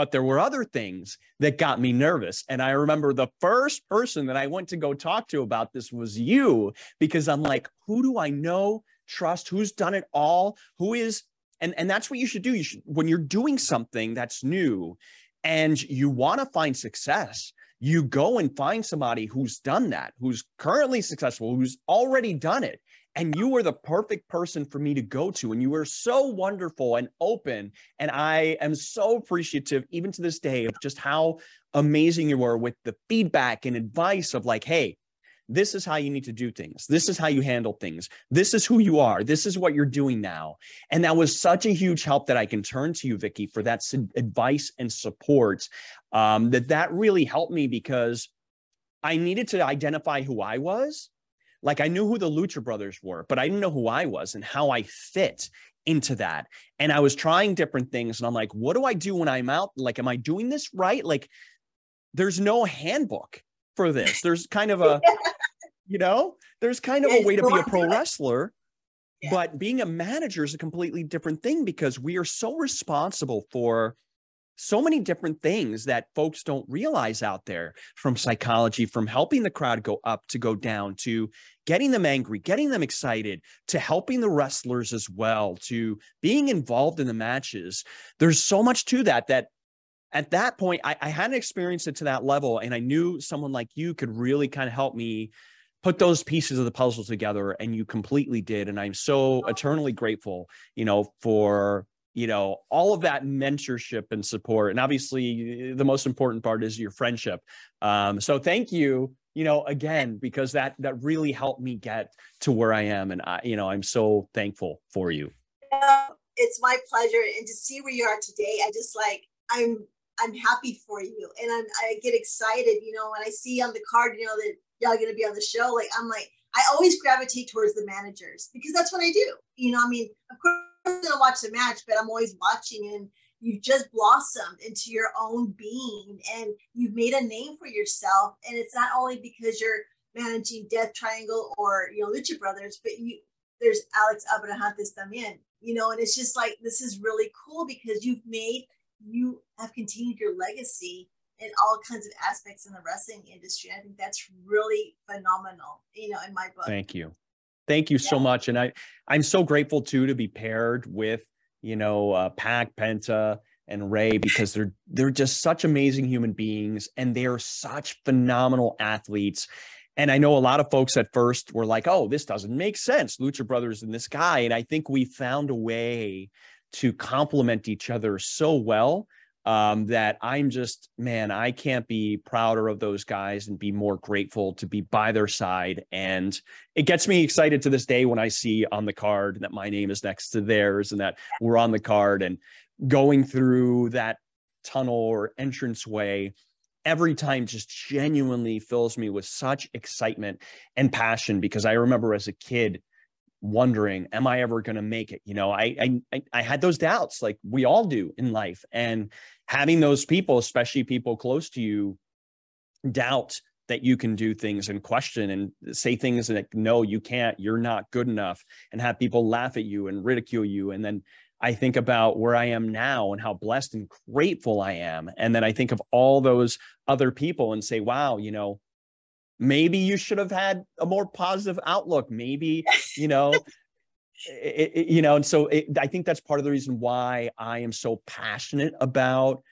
But there were other things that got me nervous. And I remember the first person that I went to go talk to about this was you, because I'm like, who do I know, trust, who's done it all, who is, and, and that's what you should do. You should, when you're doing something that's new and you want to find success, you go and find somebody who's done that, who's currently successful, who's already done it. And you were the perfect person for me to go to. And you were so wonderful and open. And I am so appreciative, even to this day, of just how amazing you were with the feedback and advice of like, hey, this is how you need to do things. This is how you handle things. This is who you are. This is what you're doing now. And that was such a huge help that I can turn to you, Vicki, for that advice and support. Um, that that really helped me because I needed to identify who I was. Like I knew who the Lucha Brothers were, but I didn't know who I was and how I fit into that. And I was trying different things. And I'm like, what do I do when I'm out? Like, am I doing this right? Like, there's no handbook for this. There's kind of a you know, there's kind of a way to be a pro wrestler. But being a manager is a completely different thing because we are so responsible for so many different things that folks don't realize out there from psychology, from helping the crowd go up to go down to getting them angry, getting them excited, to helping the wrestlers as well, to being involved in the matches. There's so much to that that at that point I, I hadn't experienced it to that level. And I knew someone like you could really kind of help me put those pieces of the puzzle together and you completely did and i'm so oh. eternally grateful you know for you know all of that mentorship and support and obviously the most important part is your friendship um, so thank you you know again because that that really helped me get to where i am and i you know i'm so thankful for you it's my pleasure and to see where you are today i just like i'm i'm happy for you and I'm, i get excited you know when i see on the card you know that y'all gonna be on the show. Like I'm like, I always gravitate towards the managers because that's what I do. You know, I mean, of course gonna watch the match, but I'm always watching and you've just blossomed into your own being and you've made a name for yourself. And it's not only because you're managing Death Triangle or you know Lucha Brothers, but you there's Alex Abrahantes también, you know, and it's just like this is really cool because you've made you have continued your legacy in all kinds of aspects in the wrestling industry. I think that's really phenomenal, you know, in my book. Thank you. Thank you yeah. so much. And I, I'm so grateful too to be paired with, you know, uh, Pac, Penta, and Rey because they're they're just such amazing human beings and they're such phenomenal athletes. And I know a lot of folks at first were like, "Oh, this doesn't make sense, Lucha Brothers and this guy." And I think we found a way to complement each other so well um, that I'm just, man, I can't be prouder of those guys and be more grateful to be by their side. And it gets me excited to this day when I see on the card that my name is next to theirs and that we're on the card and going through that tunnel or entrance way every time just genuinely fills me with such excitement and passion because I remember as a kid wondering am i ever going to make it? You know I, I i had those doubts like we all do in life and having those people especially people close to you doubt that you can do things and question and say things like no you can't you're not good enough and have people laugh at you and ridicule you and then i think about where i am now and how blessed and grateful i am and then i think of all those other people and say wow you know maybe you should have had a more positive outlook. Maybe you know it, it, you know and so it, i think that's part of the reason why i am so passionate about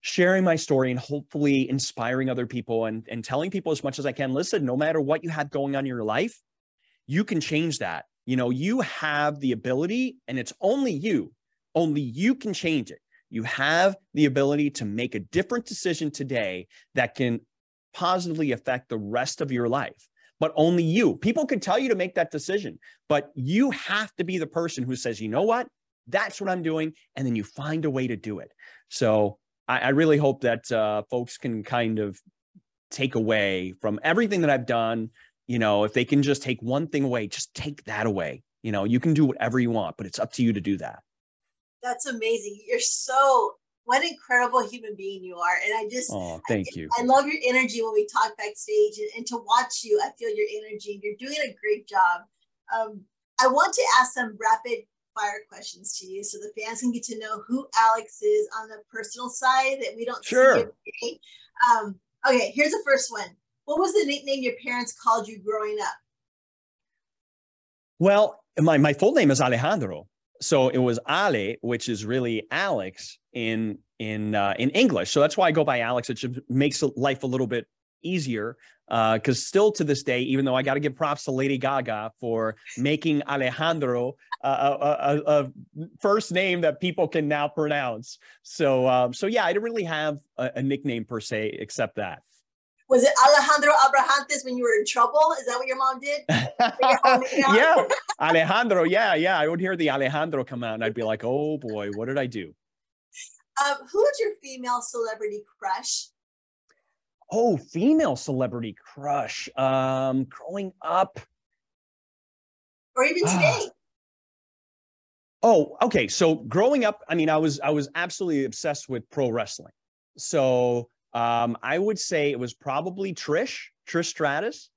sharing my story and hopefully inspiring other people and, and telling people as much as i can listen no matter what you have going on in your life you can change that. You know you have the ability and it's only you only you can change it. You have the ability to make a different decision today that can positively affect the rest of your life but only you. People could tell you to make that decision, but you have to be the person who says, you know what? That's what I'm doing. And then you find a way to do it. So I, I really hope that uh, folks can kind of take away from everything that I've done. You know, if they can just take one thing away, just take that away. You know, you can do whatever you want, but it's up to you to do that. That's amazing. You're so what an incredible human being you are. And I just, oh, thank I, you. I love your energy when we talk backstage and, and, to watch you, I feel your energy. You're doing a great job. Um, I want to ask some rapid fire questions to you so the fans can get to know who Alex is on the personal side that we don't sure. see. Um, okay, here's the first one. What was the nickname your parents called you growing up? Well, my, my full name is Alejandro so it was Ale, which is really Alex in in uh, in English. So that's why I go by Alex. It just makes life a little bit easier because uh, still to this day, even though I got to give props to Lady Gaga for making Alejandro a, a, a, first name that people can now pronounce. So um, so yeah, I didn't really have a, a nickname per se except that was it Alejandro Abrahantes when you were in trouble? Is that what your mom did? yeah, Alejandro. Yeah, yeah. I would hear the Alejandro come out, and I'd be like, "Oh boy, what did I do?" Um, who is your female celebrity crush? Oh, female celebrity crush. Um, growing up, or even ah. today. oh, okay. So growing up, I mean, I was I was absolutely obsessed with pro wrestling. So um, I would say it was probably Trish, Trish Stratus.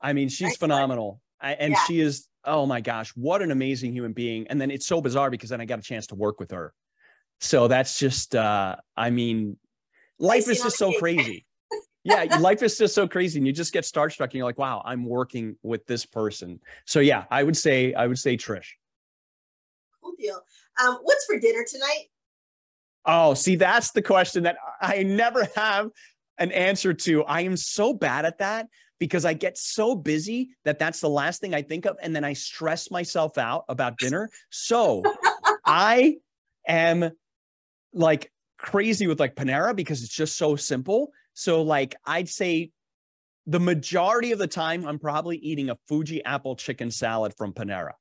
I mean, she's phenomenal. I, and yeah. she is, oh my gosh, what an amazing human being. And then it's so bizarre because then I got a chance to work with her. So that's just, uh, I mean, life is just so crazy. yeah, life is just so crazy. And you just get starstruck and you're like, wow, I'm working with this person. So yeah, I would say, I would say Trish. Cool deal. Um, what's for dinner tonight? Oh, see, that's the question that I never have an answer to. I am so bad at that because I get so busy that that's the last thing I think of. And then I stress myself out about dinner. So I am like crazy with like Panera because it's just so simple. So, like, I'd say the majority of the time, I'm probably eating a Fuji apple chicken salad from Panera.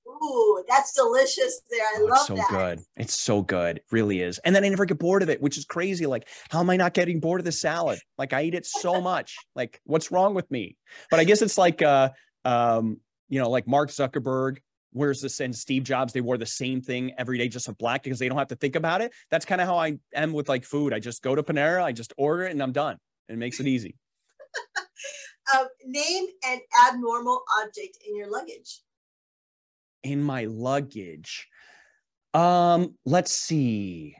That's delicious there. I oh, love it's so that. good. It's so good. It really is. And then I never get bored of it, which is crazy. Like, how am I not getting bored of the salad? Like I eat it so much. like, what's wrong with me? But I guess it's like uh um, you know, like Mark Zuckerberg, where's this and Steve Jobs, they wore the same thing every day just a black because they don't have to think about it. That's kind of how I am with like food. I just go to Panera, I just order it and I'm done. It makes it easy. um, name an abnormal object in your luggage in my luggage. Um, let's see.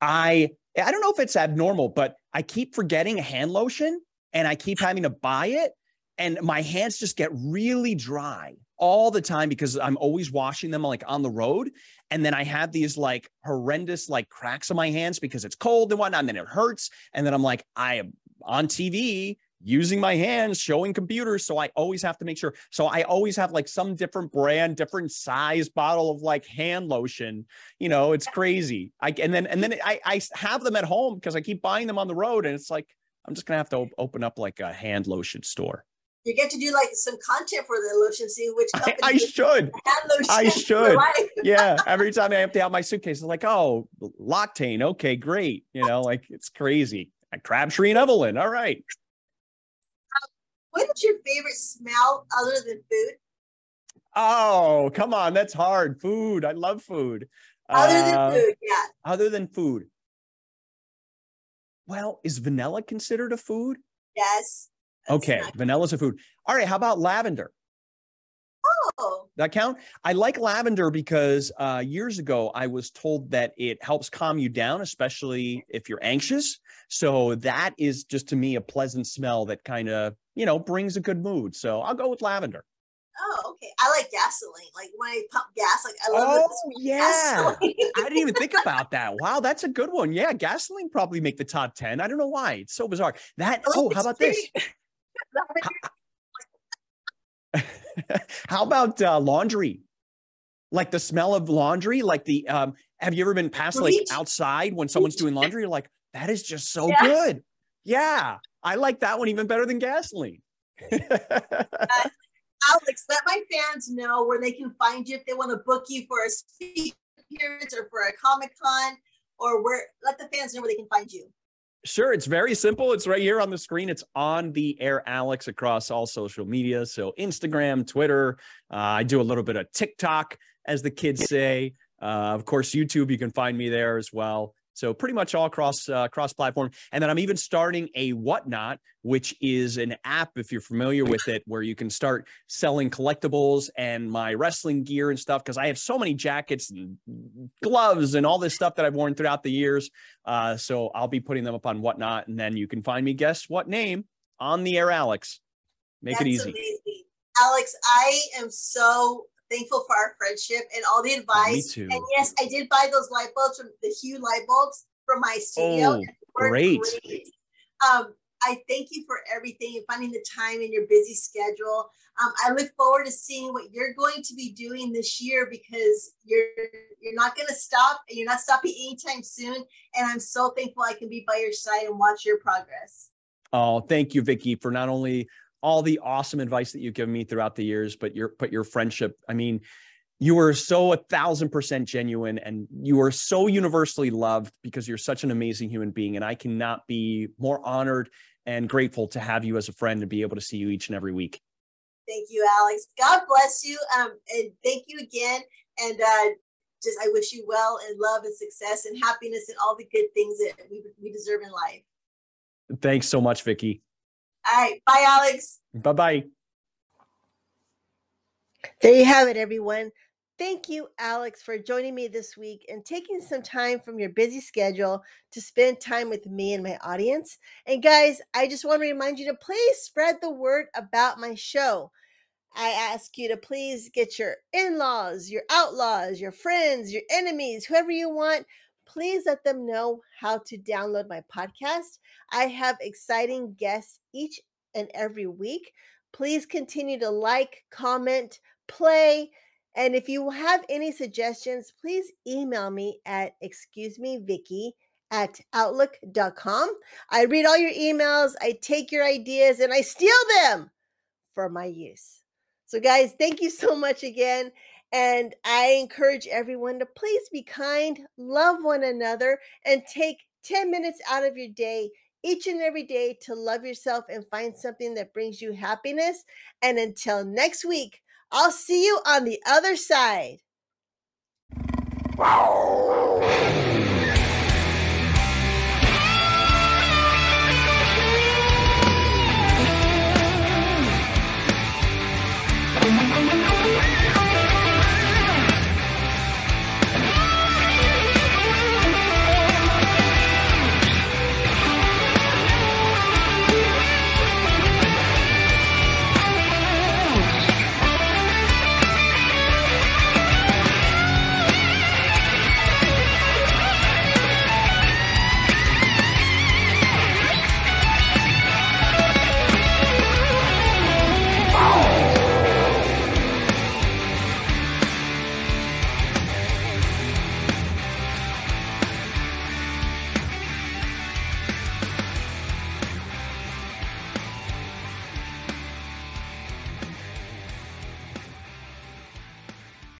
I I don't know if it's abnormal, but I keep forgetting a hand lotion and I keep having to buy it and my hands just get really dry all the time because I'm always washing them like on the road. And then I have these like horrendous like cracks on my hands because it's cold and whatnot. And then it hurts. And then I'm like, I am on TV using my hands, showing computers. So I always have to make sure. So I always have like some different brand, different size bottle of like hand lotion. You know, it's crazy. I and then and then I I have them at home because I keep buying them on the road, and it's like I'm just gonna have to op- open up like a hand lotion store. You get to do like some content for the lotion, see which company. I, I should. I should. yeah. Every time I empty out my suitcase, I'm like, oh, L'Occitane. Okay, great. You know, like it's crazy. Crabtree and Evelyn. All right. What is your favorite smell other than food? Oh, come on. That's hard. Food. I love food. Other uh, than food, yeah. Other than food. Well, is vanilla considered a food? Yes. Okay, vanilla's a food. All right, how about lavender? Oh. That count? I like lavender because uh, years ago I was told that it helps calm you down, especially if you're anxious. So that is just to me a pleasant smell that kind of you know, brings a good mood. So I'll go with lavender. Oh, okay. I like gasoline. Like when I pump gas, like I love Oh, yeah. I didn't even think about that. Wow, that's a good one. Yeah, gasoline probably make the top 10. I don't know why. It's so bizarre. That oh, how about this? how about uh, laundry? Like the smell of laundry, like the um have you ever been past like outside when someone's doing laundry? You're like, that is just so yeah. good. Yeah. I like that one even better than gasoline. uh, Alex, let my fans know where they can find you if they want to book you for a speaking appearance or for a Comic Con, or where let the fans know where they can find you. Sure, it's very simple. It's right here on the screen. It's on the air, Alex, across all social media. So Instagram, Twitter. Uh, I do a little bit of TikTok, as the kids say. Uh, of course, YouTube. You can find me there as well. So pretty much all cross uh, cross platform. And then I'm even starting a Whatnot, which is an app if you're familiar with it, where you can start selling collectibles and my wrestling gear and stuff. Because I have so many jackets and gloves and all this stuff that I've worn throughout the years. Uh, so I'll be putting them up on Whatnot, and then you can find me. Guess what name on the air, Alex? Make That's it easy. Amazing. Alex, I am so thankful for our friendship and all the advice. me too. And yes, I did buy those light bulbs from the Hue light bulbs from my studio. Oh, great. great. Um, I thank you for everything and finding the time in your busy schedule. Um, I look forward to seeing what you're going to be doing this year because you're you're not going to stop and you're not stopping anytime soon. And I'm so thankful I can be by your side and watch your progress. Oh, thank you, Vicki, for not only all the awesome advice that you've given me throughout the years, but your but your friendship. I mean, you are so a thousand percent genuine and you are so universally loved because you're such an amazing human being. And I cannot be more honored and grateful to have you as a friend and be able to see you each and every week. Thank you, Alex. God bless you. Um, and thank you again. And uh, just I wish you well and love and success and happiness and all the good things that we, we deserve in life. Thanks so much, Vicki. All right. Bye, Alex. Bye bye. There you have it, everyone. Thank you, Alex, for joining me this week and taking some time from your busy schedule to spend time with me and my audience. And guys, I just want to remind you to please spread the word about my show. I ask you to please get your in laws, your outlaws, your friends, your enemies, whoever you want, please let them know how to download my podcast. I have exciting guests each and every week. Please continue to like, comment, play. And if you have any suggestions, please email me at excuse me, Vicki at outlook.com. I read all your emails, I take your ideas, and I steal them for my use. So, guys, thank you so much again. And I encourage everyone to please be kind, love one another, and take 10 minutes out of your day each and every day to love yourself and find something that brings you happiness. And until next week, I'll see you on the other side.